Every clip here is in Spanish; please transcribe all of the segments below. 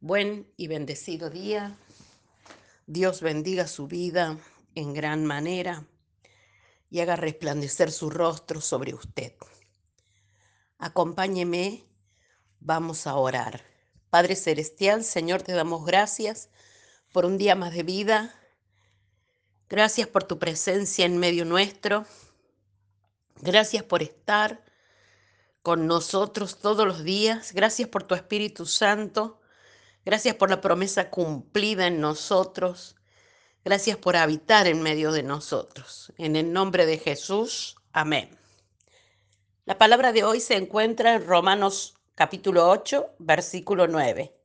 Buen y bendecido día. Dios bendiga su vida en gran manera y haga resplandecer su rostro sobre usted. Acompáñeme, vamos a orar. Padre Celestial, Señor, te damos gracias por un día más de vida. Gracias por tu presencia en medio nuestro. Gracias por estar con nosotros todos los días. Gracias por tu Espíritu Santo Gracias por la promesa cumplida en nosotros. Gracias por habitar en medio de nosotros. En el nombre de Jesús, amén. La palabra de hoy se encuentra en Romanos capítulo 8, versículo 9.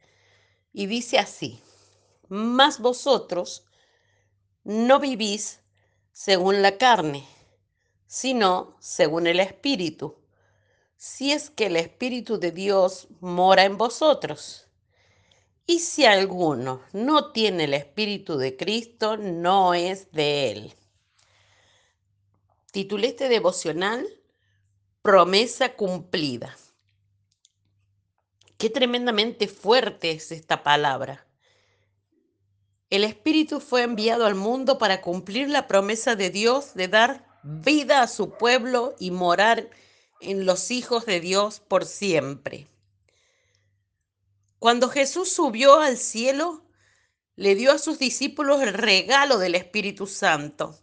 Y dice así, mas vosotros no vivís según la carne, sino según el Espíritu, si es que el Espíritu de Dios mora en vosotros. Y si alguno no tiene el Espíritu de Cristo, no es de él. Titulé este devocional Promesa cumplida. Qué tremendamente fuerte es esta palabra. El Espíritu fue enviado al mundo para cumplir la promesa de Dios de dar vida a su pueblo y morar en los hijos de Dios por siempre. Cuando Jesús subió al cielo, le dio a sus discípulos el regalo del Espíritu Santo.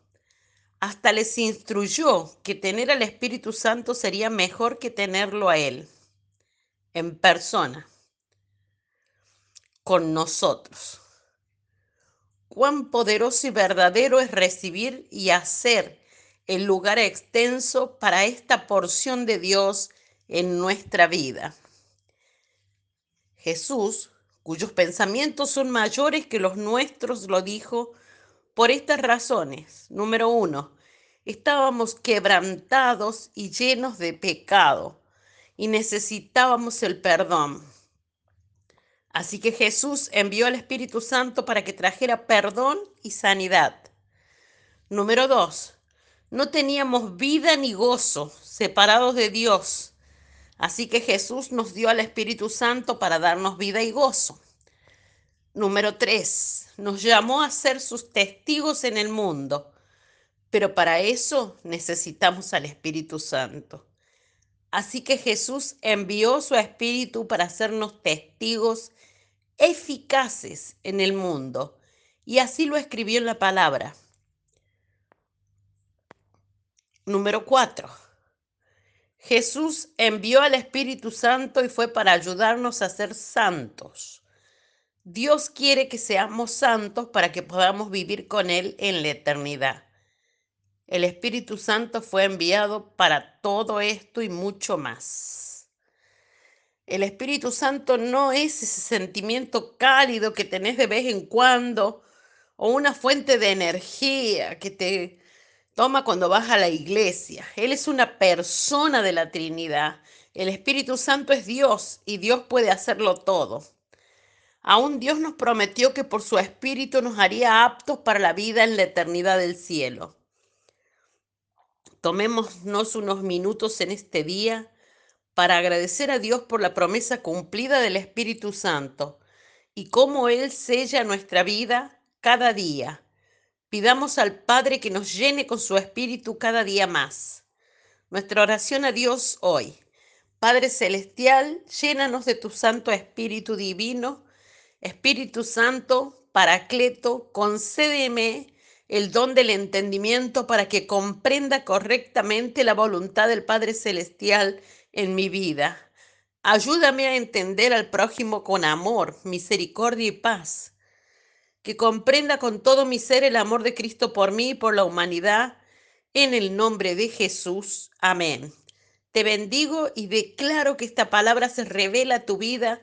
Hasta les instruyó que tener al Espíritu Santo sería mejor que tenerlo a Él, en persona, con nosotros. Cuán poderoso y verdadero es recibir y hacer el lugar extenso para esta porción de Dios en nuestra vida. Jesús, cuyos pensamientos son mayores que los nuestros, lo dijo por estas razones. Número uno, estábamos quebrantados y llenos de pecado y necesitábamos el perdón. Así que Jesús envió al Espíritu Santo para que trajera perdón y sanidad. Número dos, no teníamos vida ni gozo separados de Dios Así que Jesús nos dio al Espíritu Santo para darnos vida y gozo. Número tres, nos llamó a ser sus testigos en el mundo, pero para eso necesitamos al Espíritu Santo. Así que Jesús envió su Espíritu para hacernos testigos eficaces en el mundo, y así lo escribió en la palabra. Número cuatro Jesús envió al Espíritu Santo y fue para ayudarnos a ser santos. Dios quiere que seamos santos para que podamos vivir con Él en la eternidad. El Espíritu Santo fue enviado para todo esto y mucho más. El Espíritu Santo no es ese sentimiento cálido que tenés de vez en cuando o una fuente de energía que te toma cuando vas a la iglesia. Él es una persona de la Trinidad. El Espíritu Santo es Dios y Dios puede hacerlo todo. Aún Dios nos prometió que por su Espíritu nos haría aptos para la vida en la eternidad del cielo. Tomémonos unos minutos en este día para agradecer a Dios por la promesa cumplida del Espíritu Santo y cómo Él sella nuestra vida cada día Pidamos al Padre que nos llene con su Espíritu cada día más. Nuestra oración a Dios hoy. Padre Celestial, llénanos de tu Santo Espíritu Divino. Espíritu Santo, Paracleto, concédeme el don del entendimiento para que comprenda correctamente la voluntad del Padre Celestial en mi vida. Ayúdame a entender al prójimo con amor, misericordia y paz que comprenda con todo mi ser el amor de Cristo por mí y por la humanidad. En el nombre de Jesús. Amén. Te bendigo y declaro que esta palabra se revela a tu vida,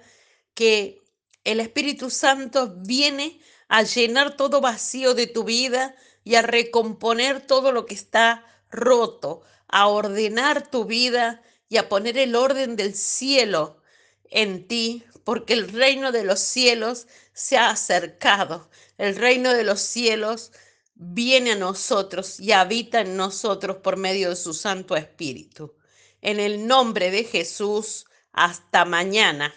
que el Espíritu Santo viene a llenar todo vacío de tu vida y a recomponer todo lo que está roto, a ordenar tu vida y a poner el orden del cielo en ti, porque el reino de los cielos se ha acercado. El reino de los cielos viene a nosotros y habita en nosotros por medio de su Santo Espíritu. En el nombre de Jesús, hasta mañana.